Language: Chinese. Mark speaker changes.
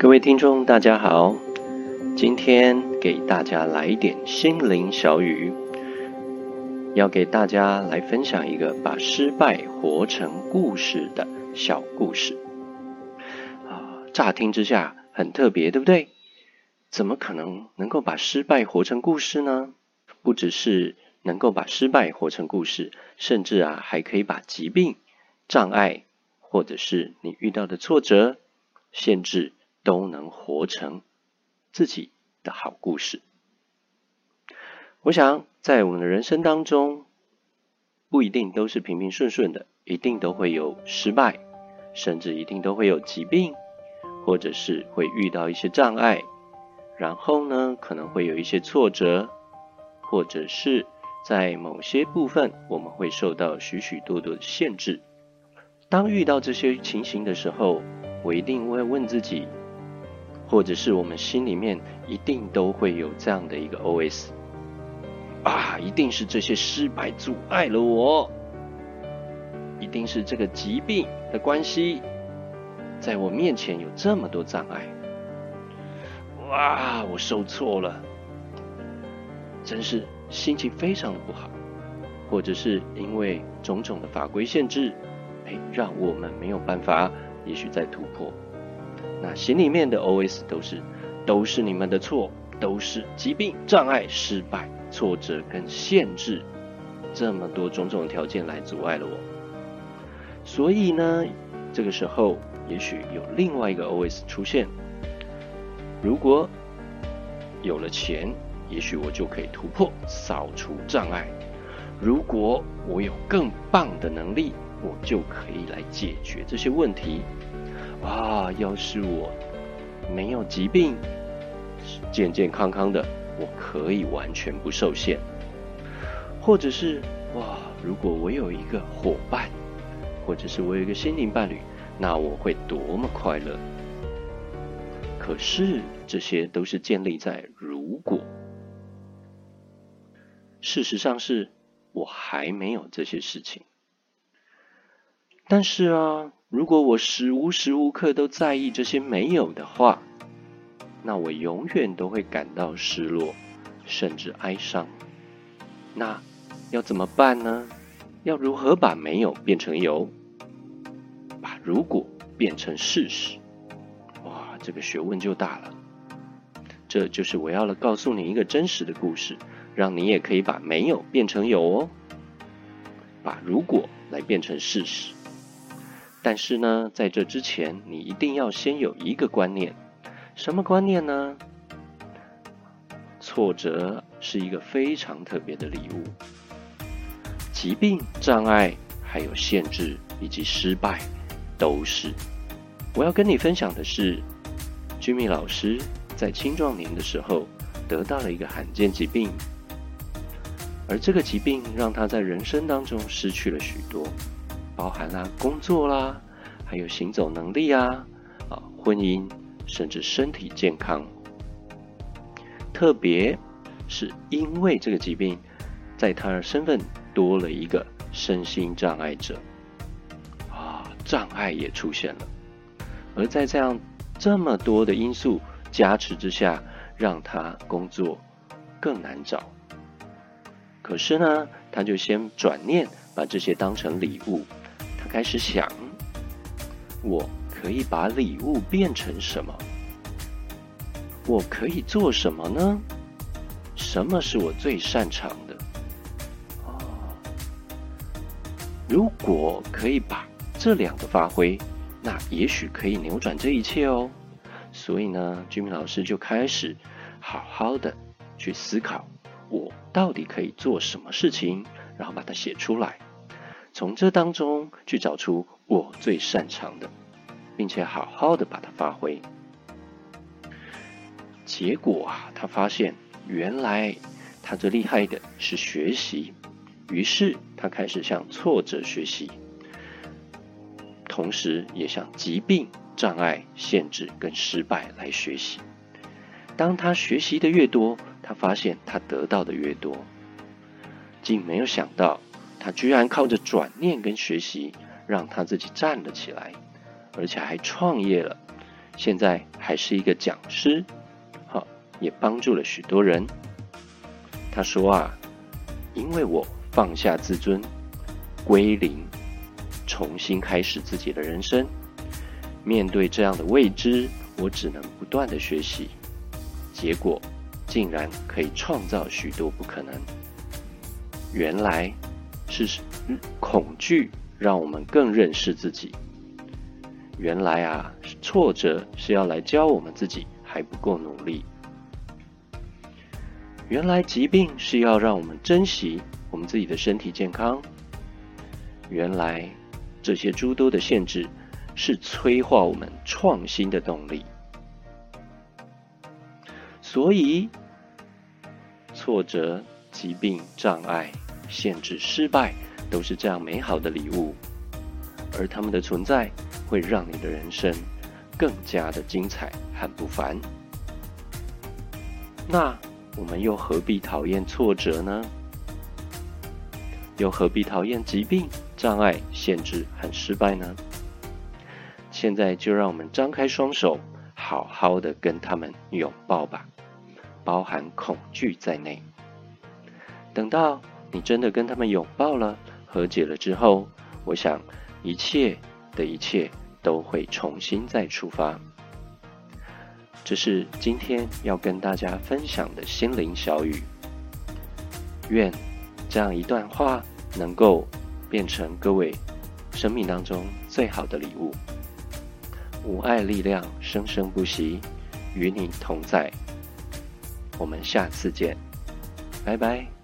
Speaker 1: 各位听众，大家好，今天给大家来一点心灵小语，要给大家来分享一个把失败活成故事的小故事。啊，乍听之下很特别，对不对？怎么可能能够把失败活成故事呢？不只是能够把失败活成故事，甚至啊，还可以把疾病、障碍，或者是你遇到的挫折、限制。都能活成自己的好故事。我想，在我们的人生当中，不一定都是平平顺顺的，一定都会有失败，甚至一定都会有疾病，或者是会遇到一些障碍。然后呢，可能会有一些挫折，或者是在某些部分，我们会受到许许多多的限制。当遇到这些情形的时候，我一定会问自己。或者是我们心里面一定都会有这样的一个 OS 啊，一定是这些失败阻碍了我，一定是这个疾病的关系，在我面前有这么多障碍，哇，我受挫了，真是心情非常的不好，或者是因为种种的法规限制，哎，让我们没有办法，也许再突破。心里面的 OS 都是，都是你们的错，都是疾病、障碍、失败、挫折跟限制，这么多种种条件来阻碍了我。所以呢，这个时候也许有另外一个 OS 出现。如果有了钱，也许我就可以突破、扫除障碍；如果我有更棒的能力，我就可以来解决这些问题。啊，要是我没有疾病，健健康康的，我可以完全不受限。或者是哇，如果我有一个伙伴，或者是我有一个心灵伴侣，那我会多么快乐。可是这些都是建立在如果，事实上是我还没有这些事情。但是啊。如果我时无时无刻都在意这些没有的话，那我永远都会感到失落，甚至哀伤。那要怎么办呢？要如何把没有变成有，把如果变成事实？哇，这个学问就大了。这就是我要来告诉你一个真实的故事，让你也可以把没有变成有哦，把如果来变成事实。但是呢，在这之前，你一定要先有一个观念，什么观念呢？挫折是一个非常特别的礼物，疾病、障碍、还有限制以及失败，都是。我要跟你分享的是居民老师在青壮年的时候得到了一个罕见疾病，而这个疾病让他在人生当中失去了许多。包含了工作啦，还有行走能力啊，啊，婚姻，甚至身体健康。特别是因为这个疾病，在他的身份多了一个身心障碍者，啊，障碍也出现了。而在这样这么多的因素加持之下，让他工作更难找。可是呢，他就先转念，把这些当成礼物。开始想，我可以把礼物变成什么？我可以做什么呢？什么是我最擅长的？如果可以把这两个发挥，那也许可以扭转这一切哦。所以呢军民老师就开始好好的去思考，我到底可以做什么事情，然后把它写出来。从这当中去找出我最擅长的，并且好好的把它发挥。结果啊，他发现原来他最厉害的是学习，于是他开始向挫折学习，同时也向疾病、障碍、限制跟失败来学习。当他学习的越多，他发现他得到的越多，竟没有想到。他居然靠着转念跟学习，让他自己站了起来，而且还创业了，现在还是一个讲师，好，也帮助了许多人。他说啊，因为我放下自尊，归零，重新开始自己的人生。面对这样的未知，我只能不断的学习，结果竟然可以创造许多不可能。原来是恐惧让我们更认识自己。原来啊，挫折是要来教我们自己还不够努力。原来疾病是要让我们珍惜我们自己的身体健康。原来这些诸多的限制是催化我们创新的动力。所以，挫折、疾病、障碍、限制、失败，都是这样美好的礼物，而他们的存在会让你的人生更加的精彩和不凡。那我们又何必讨厌挫折呢？又何必讨厌疾病、障碍、限制和失败呢？现在就让我们张开双手，好好的跟他们拥抱吧。包含恐惧在内。等到你真的跟他们拥抱了、和解了之后，我想一切的一切都会重新再出发。这是今天要跟大家分享的心灵小语。愿这样一段话能够变成各位生命当中最好的礼物。无爱力量生生不息，与你同在。我们下次见，拜拜。